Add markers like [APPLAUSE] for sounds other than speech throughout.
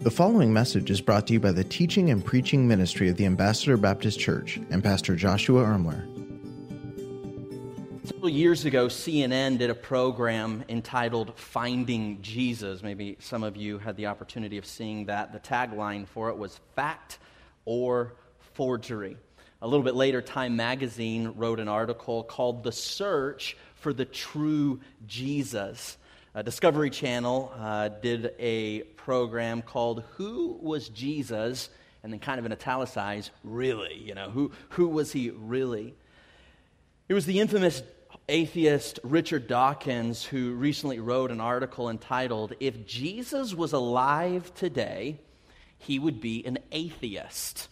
The following message is brought to you by the teaching and preaching ministry of the Ambassador Baptist Church and Pastor Joshua Ermler. Several years ago, CNN did a program entitled Finding Jesus. Maybe some of you had the opportunity of seeing that. The tagline for it was Fact or Forgery. A little bit later, Time Magazine wrote an article called The Search for the True Jesus. Uh, Discovery Channel uh, did a program called Who Was Jesus? And then, kind of in italicized, really, you know, who, who was he really? It was the infamous atheist Richard Dawkins who recently wrote an article entitled, If Jesus was alive today, he would be an atheist.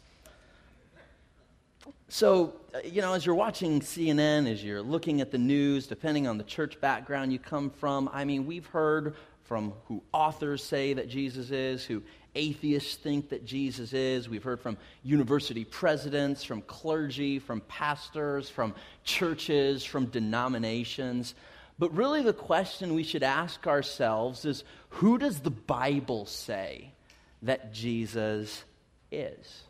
So, uh, you know, as you're watching CNN, as you're looking at the news, depending on the church background you come from, I mean, we've heard from who authors say that Jesus is, who atheists think that Jesus is. We've heard from university presidents, from clergy, from pastors, from churches, from denominations. But really, the question we should ask ourselves is who does the Bible say that Jesus is?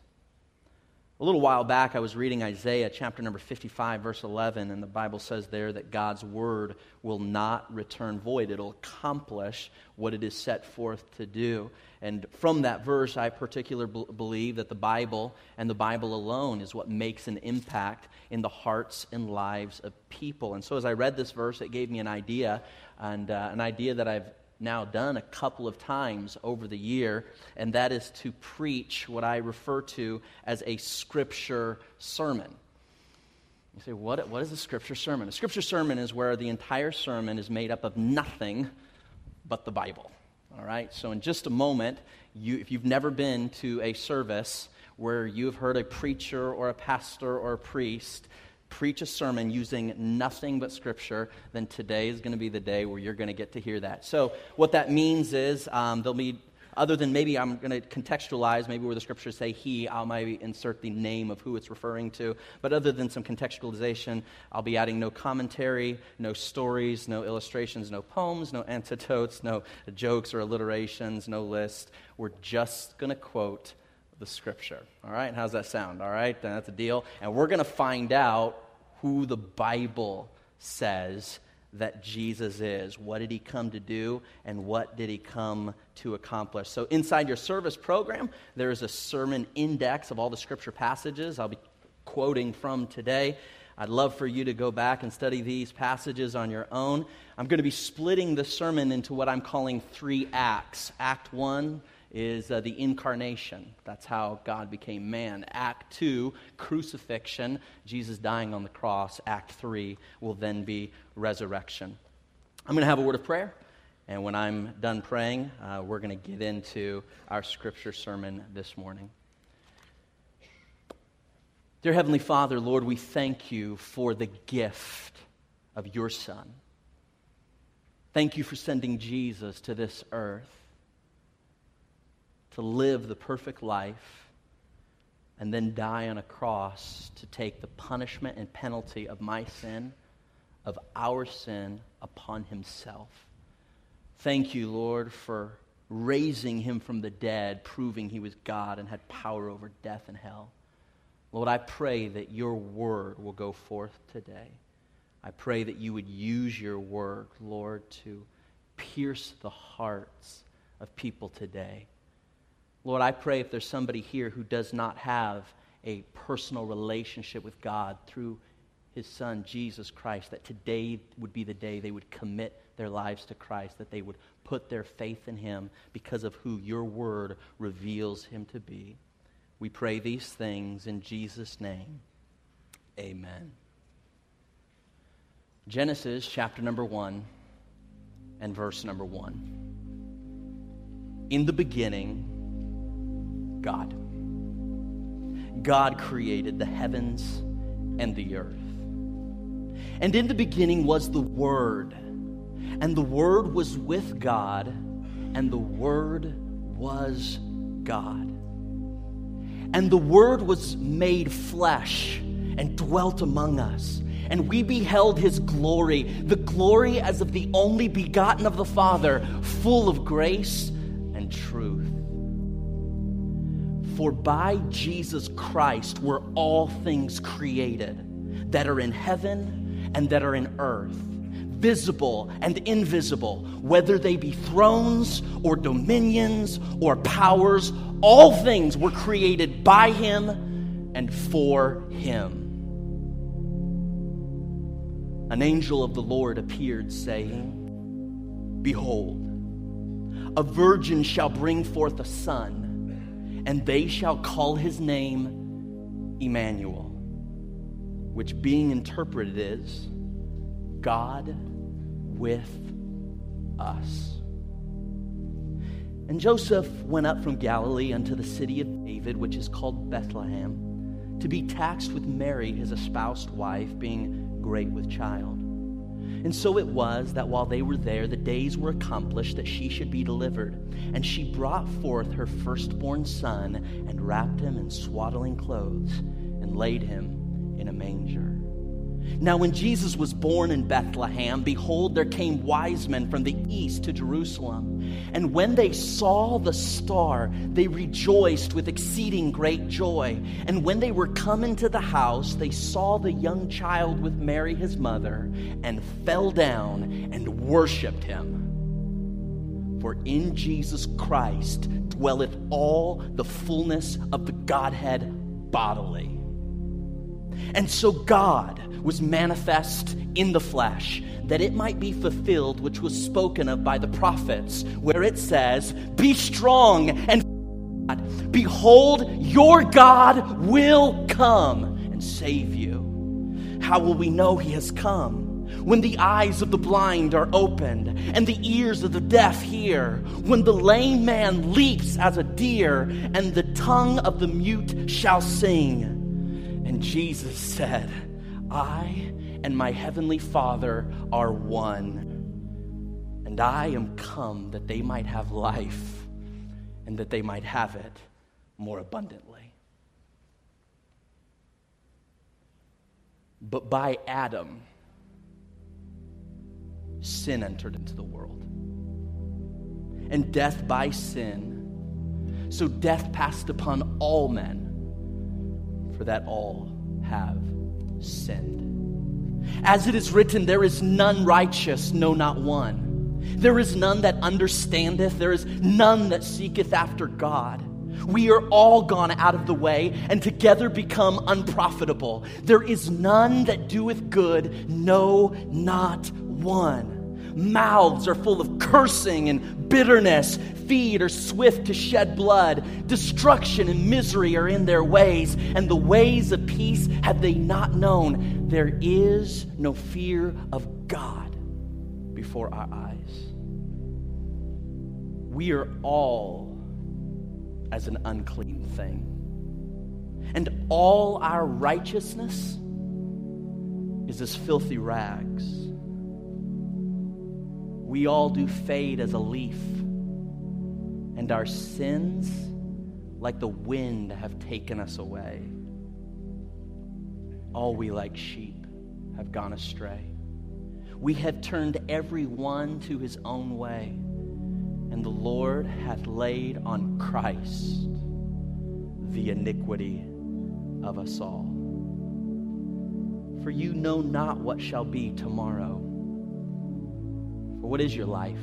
A little while back, I was reading Isaiah chapter number 55, verse 11, and the Bible says there that God's word will not return void. It'll accomplish what it is set forth to do. And from that verse, I particularly believe that the Bible and the Bible alone is what makes an impact in the hearts and lives of people. And so as I read this verse, it gave me an idea, and uh, an idea that I've now done a couple of times over the year, and that is to preach what I refer to as a scripture sermon. You say, what, what is a scripture sermon? A scripture sermon is where the entire sermon is made up of nothing but the Bible. All right? So, in just a moment, you, if you've never been to a service where you've heard a preacher or a pastor or a priest preach a sermon using nothing but Scripture, then today is going to be the day where you're going to get to hear that. So, what that means is um, there'll be, other than maybe I'm going to contextualize, maybe where the Scriptures say he, I'll maybe insert the name of who it's referring to. But other than some contextualization, I'll be adding no commentary, no stories, no illustrations, no poems, no antidotes, no jokes or alliterations, no list. We're just going to quote the scripture. All right? How's that sound? All right? That's a deal. And we're going to find out who the Bible says that Jesus is. What did he come to do and what did he come to accomplish? So, inside your service program, there is a sermon index of all the scripture passages I'll be quoting from today. I'd love for you to go back and study these passages on your own. I'm going to be splitting the sermon into what I'm calling three acts. Act one, is uh, the incarnation. That's how God became man. Act 2, crucifixion, Jesus dying on the cross. Act 3 will then be resurrection. I'm going to have a word of prayer, and when I'm done praying, uh, we're going to get into our scripture sermon this morning. Dear Heavenly Father, Lord, we thank you for the gift of your Son. Thank you for sending Jesus to this earth to live the perfect life and then die on a cross to take the punishment and penalty of my sin, of our sin, upon himself. Thank you, Lord, for raising him from the dead, proving he was God and had power over death and hell. Lord, I pray that your word will go forth today. I pray that you would use your word, Lord, to pierce the hearts of people today. Lord, I pray if there's somebody here who does not have a personal relationship with God through his son, Jesus Christ, that today would be the day they would commit their lives to Christ, that they would put their faith in him because of who your word reveals him to be. We pray these things in Jesus' name. Amen. Genesis chapter number 1 and verse number 1. In the beginning, God. God created the heavens and the earth. And in the beginning was the Word, and the Word was with God, and the Word was God. And the Word was made flesh and dwelt among us. And we beheld his glory, the glory as of the only begotten of the Father, full of grace and truth. For by Jesus Christ were all things created that are in heaven and that are in earth, visible and invisible, whether they be thrones or dominions or powers, all things were created by him and for him. An angel of the Lord appeared, saying, Behold, a virgin shall bring forth a son, and they shall call his name Emmanuel, which being interpreted is God with us. And Joseph went up from Galilee unto the city of David, which is called Bethlehem, to be taxed with Mary, his espoused wife, being great with child. And so it was that while they were there, the days were accomplished that she should be delivered. And she brought forth her firstborn son, and wrapped him in swaddling clothes, and laid him in a manger. Now, when Jesus was born in Bethlehem, behold, there came wise men from the east to Jerusalem. And when they saw the star, they rejoiced with exceeding great joy. And when they were come into the house, they saw the young child with Mary his mother, and fell down and worshiped him. For in Jesus Christ dwelleth all the fullness of the Godhead bodily. And so God was manifest in the flesh, that it might be fulfilled which was spoken of by the prophets, where it says, Be strong and behold, your God will come and save you. How will we know he has come? When the eyes of the blind are opened and the ears of the deaf hear, when the lame man leaps as a deer and the tongue of the mute shall sing. And Jesus said, I and my heavenly Father are one, and I am come that they might have life and that they might have it more abundantly. But by Adam, sin entered into the world, and death by sin. So death passed upon all men, for that all have sinned. As it is written, there is none righteous, no, not one. There is none that understandeth, there is none that seeketh after God. We are all gone out of the way and together become unprofitable. There is none that doeth good, no, not one. Mouths are full of cursing and bitterness. Feet are swift to shed blood. Destruction and misery are in their ways, and the ways of peace have they not known. There is no fear of God before our eyes. We are all as an unclean thing. And all our righteousness is as filthy rags. We all do fade as a leaf, and our sins, like the wind, have taken us away. All we like sheep have gone astray. We have turned every one to his own way, and the Lord hath laid on Christ the iniquity of us all. For you know not what shall be tomorrow. For what is your life?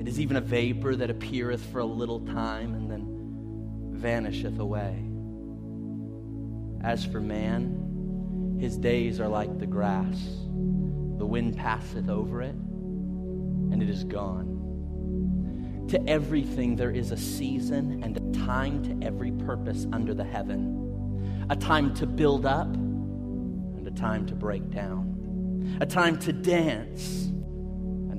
It is even a vapor that appeareth for a little time and then vanisheth away. As for man, his days are like the grass. The wind passeth over it, and it is gone. To everything there is a season and a time to every purpose under the heaven, a time to build up and a time to break down, a time to dance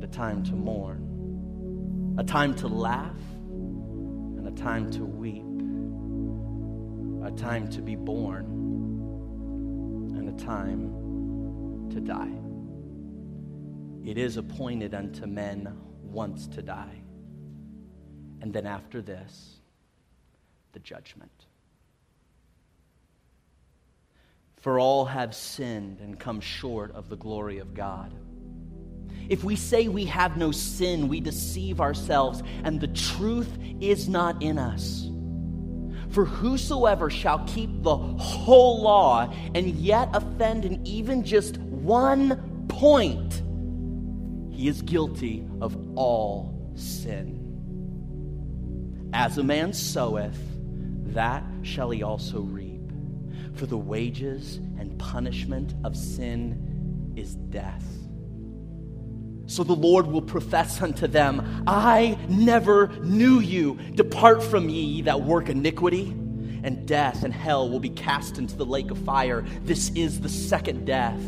time to mourn, a time to laugh, and a time to weep, a time to be born, and a time to die. It is appointed unto men once to die, and then after this, the judgment. For all have sinned and come short of the glory of God. If we say we have no sin, we deceive ourselves, and the truth is not in us. For whosoever shall keep the whole law and yet offend in even just one point, he is guilty of all sin. As a man soweth, that shall he also reap. For the wages and punishment of sin is death. So the Lord will profess unto them, I never knew you. Depart from ye, that work iniquity. And death and hell will be cast into the lake of fire. This is the second death.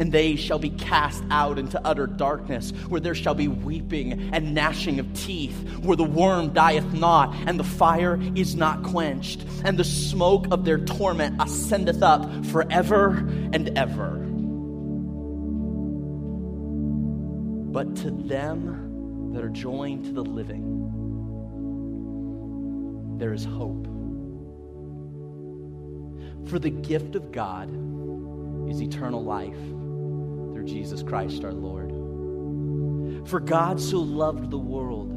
And they shall be cast out into utter darkness, where there shall be weeping and gnashing of teeth, where the worm dieth not, and the fire is not quenched, and the smoke of their torment ascendeth up forever and ever. But to them that are joined to the living, there is hope. For the gift of God is eternal life through Jesus Christ our Lord. For God so loved the world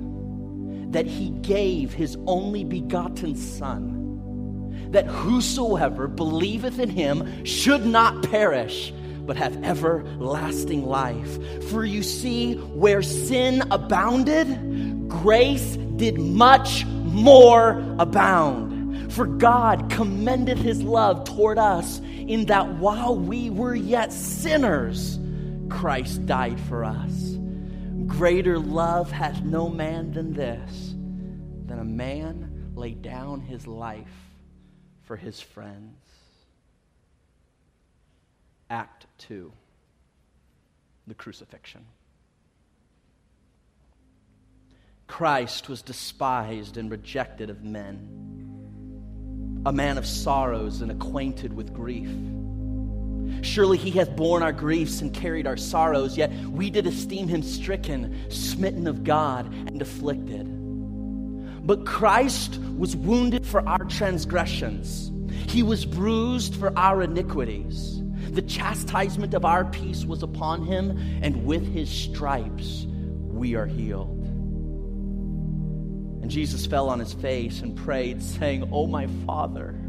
that he gave his only begotten Son, that whosoever believeth in him should not perish but have everlasting life. For you see, where sin abounded, grace did much more abound. For God commendeth his love toward us in that while we were yet sinners, Christ died for us. Greater love hath no man than this, than a man lay down his life for his friends. Act 2 The Crucifixion. Christ was despised and rejected of men, a man of sorrows and acquainted with grief. Surely he hath borne our griefs and carried our sorrows, yet we did esteem him stricken, smitten of God, and afflicted. But Christ was wounded for our transgressions, he was bruised for our iniquities. The chastisement of our peace was upon him, and with his stripes we are healed. And Jesus fell on his face and prayed, saying, Oh, my Father,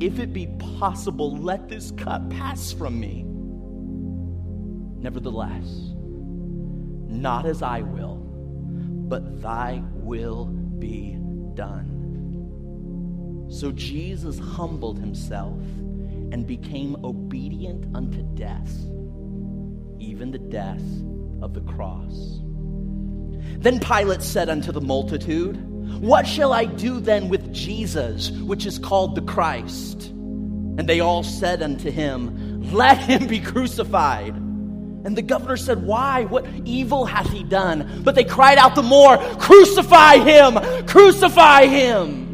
if it be possible, let this cup pass from me. Nevertheless, not as I will, but thy will be done. So Jesus humbled himself and became obedient unto death, even the death of the cross. Then Pilate said unto the multitude, What shall I do then with Jesus, which is called the Christ? And they all said unto him, Let him be crucified. And the governor said, Why? What evil hath he done? But they cried out the more, Crucify him! Crucify him!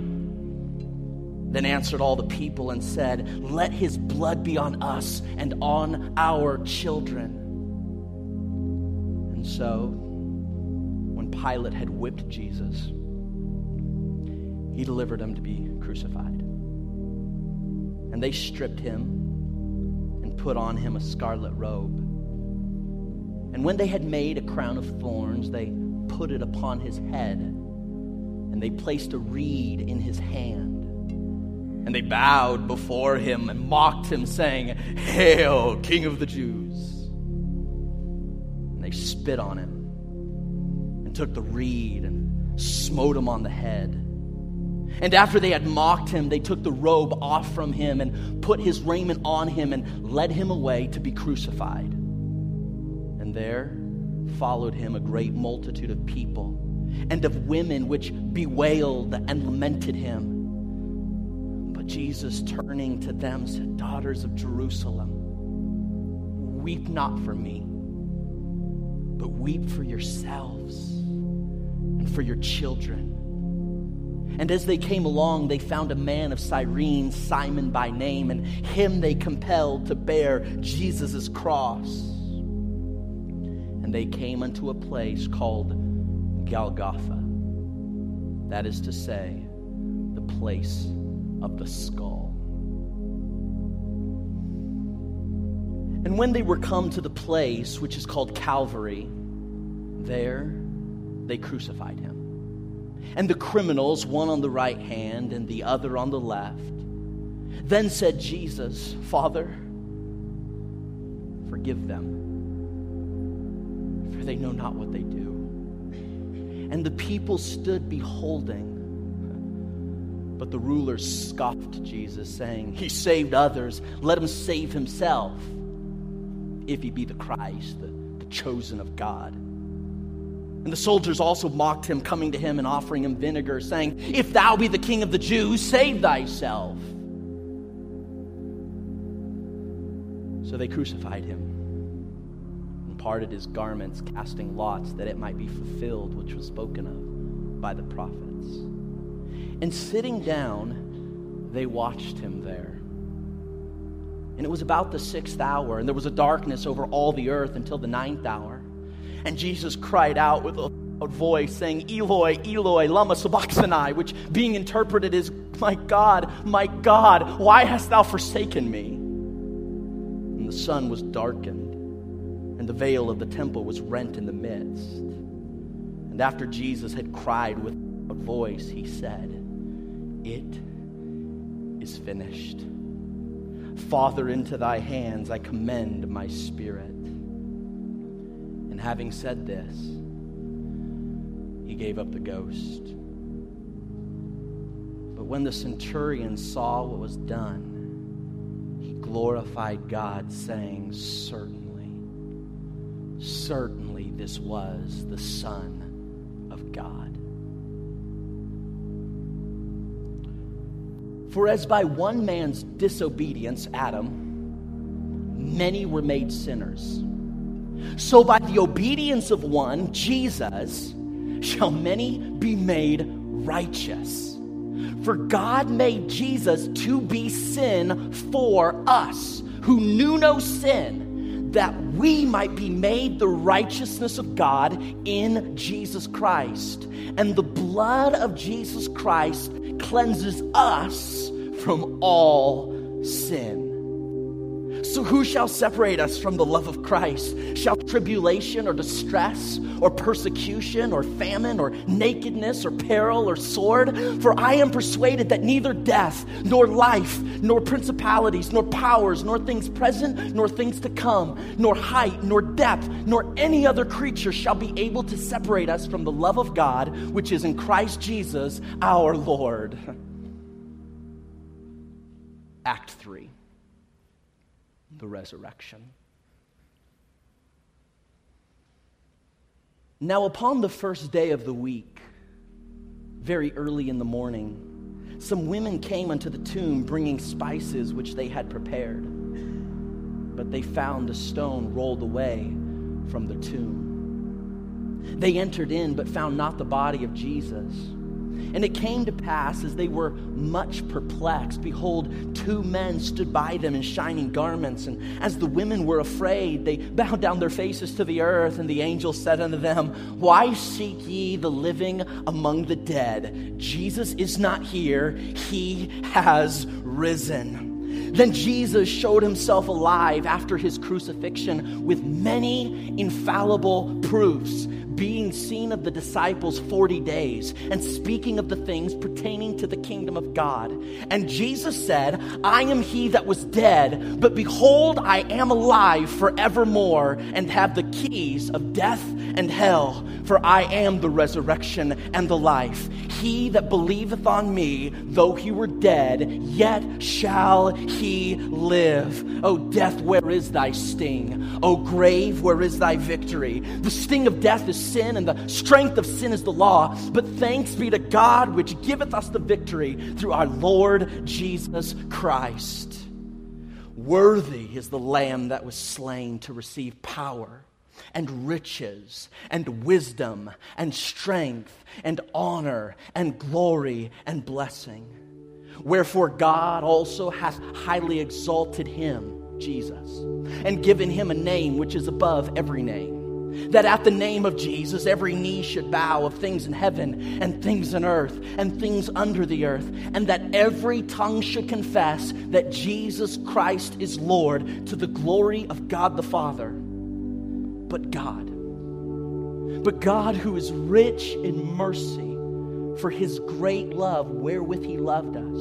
Then answered all the people and said, Let his blood be on us and on our children. And so, when Pilate had whipped Jesus, he delivered him to be crucified. And they stripped him and put on him a scarlet robe. And when they had made a crown of thorns, they put it upon his head, and they placed a reed in his hand. And they bowed before him and mocked him, saying, Hail, King of the Jews! And they spit on him and took the reed and smote him on the head. And after they had mocked him, they took the robe off from him and put his raiment on him and led him away to be crucified. And there followed him a great multitude of people and of women which bewailed and lamented him. Jesus, turning to them, said, Daughters of Jerusalem, weep not for me, but weep for yourselves and for your children. And as they came along, they found a man of Cyrene, Simon by name, and him they compelled to bear Jesus' cross. And they came unto a place called Golgotha. That is to say, the place of the skull. And when they were come to the place which is called Calvary, there they crucified him and the criminals, one on the right hand and the other on the left. Then said Jesus, Father, forgive them, for they know not what they do. And the people stood beholding. But the rulers scoffed Jesus, saying, He saved others, let him save himself, if he be the Christ, the, the chosen of God. And the soldiers also mocked him, coming to him and offering him vinegar, saying, If thou be the king of the Jews, save thyself. So they crucified him and parted his garments, casting lots that it might be fulfilled, which was spoken of by the prophets. And sitting down, they watched him there. And it was about the sixth hour, and there was a darkness over all the earth until the ninth hour. And Jesus cried out with a loud voice, saying, Eloi, Eloi, lama sabachthani, which being interpreted is, My God, my God, why hast thou forsaken me? And the sun was darkened, and the veil of the temple was rent in the midst. And after Jesus had cried with a loud voice, he said, It is finished. Father, into thy hands I commend my spirit. And having said this, he gave up the ghost. But when the centurion saw what was done, he glorified God, saying, Certainly, certainly this was the Son of God. For as by one man's disobedience, Adam, many were made sinners, so by the obedience of one, Jesus, shall many be made righteous. For God made Jesus to be sin for us who knew no sin, that we might be made the righteousness of God in Jesus Christ. And the blood of Jesus Christ cleanses us from all sin. So, who shall separate us from the love of Christ? Shall tribulation or distress or persecution or famine or nakedness or peril or sword? For I am persuaded that neither death, nor life, nor principalities, nor powers, nor things present, nor things to come, nor height, nor depth, nor any other creature shall be able to separate us from the love of God which is in Christ Jesus our Lord. [LAUGHS] Act 3 the resurrection. Now, upon the first day of the week, very early in the morning, some women came unto the tomb bringing spices which they had prepared. But they found the stone rolled away from the tomb. They entered in, but found not the body of Jesus. And it came to pass as they were much perplexed, behold, two men stood by them in shining garments. And as the women were afraid, they bowed down their faces to the earth. And the angel said unto them, Why seek ye the living among the dead? Jesus is not here, he has risen. Then Jesus showed himself alive after his crucifixion with many infallible proofs being seen of the disciples 40 days and speaking of the things pertaining to the kingdom of God. And Jesus said, I am he that was dead, but behold, I am alive forevermore and have the keys of death and hell, for I am the resurrection and the life. He that believeth on me, though he were dead, yet shall he live. O death, where is thy sting? O grave, where is thy victory? The sting of death is sin, and the strength of sin is the law. But thanks be to God, which giveth us the victory through our Lord Jesus Christ. Worthy is the Lamb that was slain to receive power and riches and wisdom and strength and honor and glory and blessing. Wherefore God also hath highly exalted him, Jesus, and given him a name which is above every name that at the name of Jesus, every knee should bow of things in heaven and things in earth and things under the earth, and that every tongue should confess that Jesus Christ is Lord to the glory of God the Father. But God, but God who is rich in mercy, for his great love wherewith he loved us,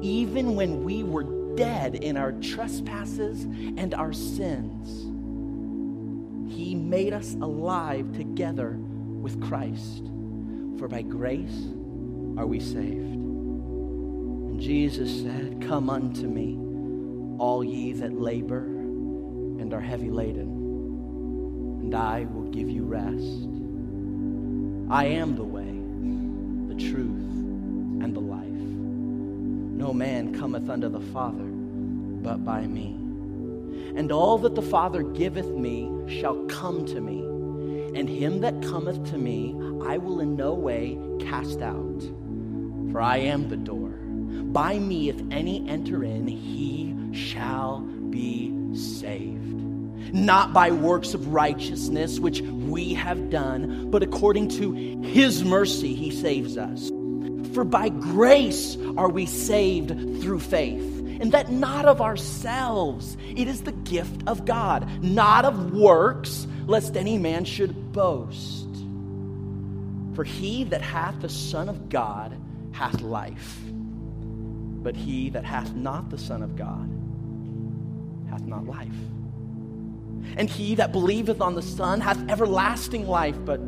even when we were dead in our trespasses and our sins. He made us alive together with Christ. For by grace are we saved. And Jesus said, Come unto me, all ye that labor and are heavy laden, and I will give you rest. I am the way, the truth, and the life. No man cometh unto the Father but by me. And all that the Father giveth me shall come to me, and him that cometh to me I will in no way cast out. For I am the door. By me, if any enter in, he shall be saved. Not by works of righteousness which we have done, but according to his mercy he saves us. For by grace are we saved through faith and that not of ourselves. It is the gift of God, not of works, lest any man should boast. For he that hath the Son of God hath life, but he that hath not the Son of God hath not life. And he that believeth on the Son hath everlasting life, but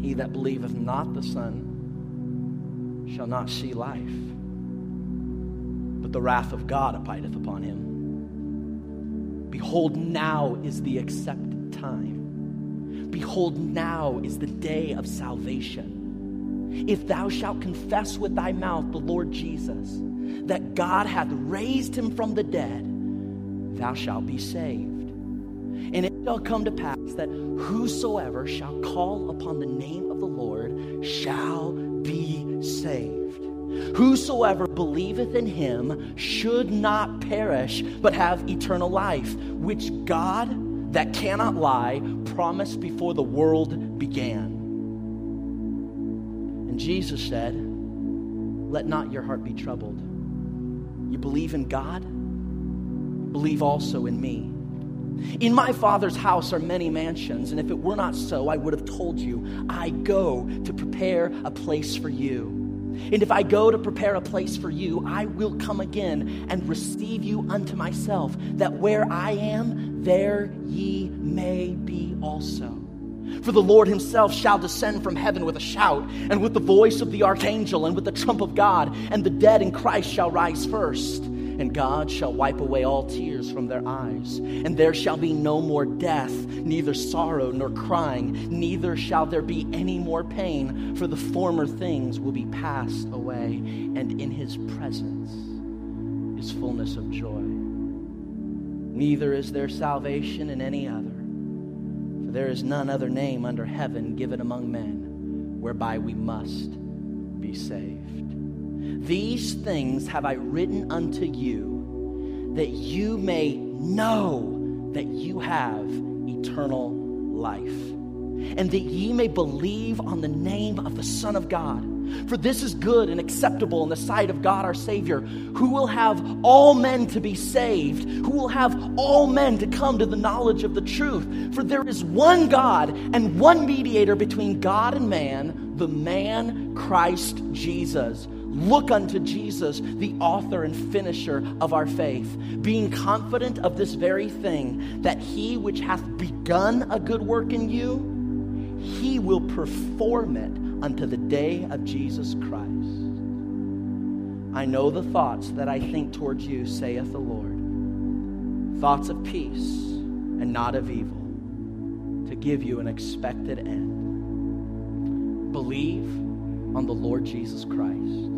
he that believeth not the Son shall not see life but the wrath of God abideth upon him. Behold, now is the accepted time. Behold, now is the day of salvation. If thou shalt confess with thy mouth the Lord Jesus, that God hath raised him from the dead, thou shalt be saved. And it shall come to pass that whosoever shall call upon the name of the Lord shall be saved. Whosoever believeth in him should not perish, but have eternal life, which God, that cannot lie, promised before the world began. And Jesus said, Let not your heart be troubled. You believe in God? Believe also in me. In my Father's house are many mansions, and if it were not so, I would have told you, I go to prepare a place for you. And if I go to prepare a place for you, I will come again and receive you unto myself, that where I am, there ye may be also. For the Lord himself shall descend from heaven with a shout, and with the voice of the archangel, and with the trump of God, and the dead in Christ shall rise first and God shall wipe away all tears from their eyes. And there shall be no more death, neither sorrow nor crying, neither shall there be any more pain, for the former things will be passed away, and in his presence is fullness of joy. Neither is there salvation in any other, for there is none other name under heaven given among men whereby we must be saved. These things have I written unto you, that you may know that you have eternal life, and that ye may believe on the name of the Son of God. For this is good and acceptable in the sight of God our Savior, who will have all men to be saved, who will have all men to come to the knowledge of the truth. For there is one God and one mediator between God and man, the man Christ Jesus Look unto Jesus, the author and finisher of our faith, being confident of this very thing, that he which hath begun a good work in you, he will perform it unto the day of Jesus Christ. I know the thoughts that I think towards you, saith the Lord thoughts of peace and not of evil, to give you an expected end. Believe on the Lord Jesus Christ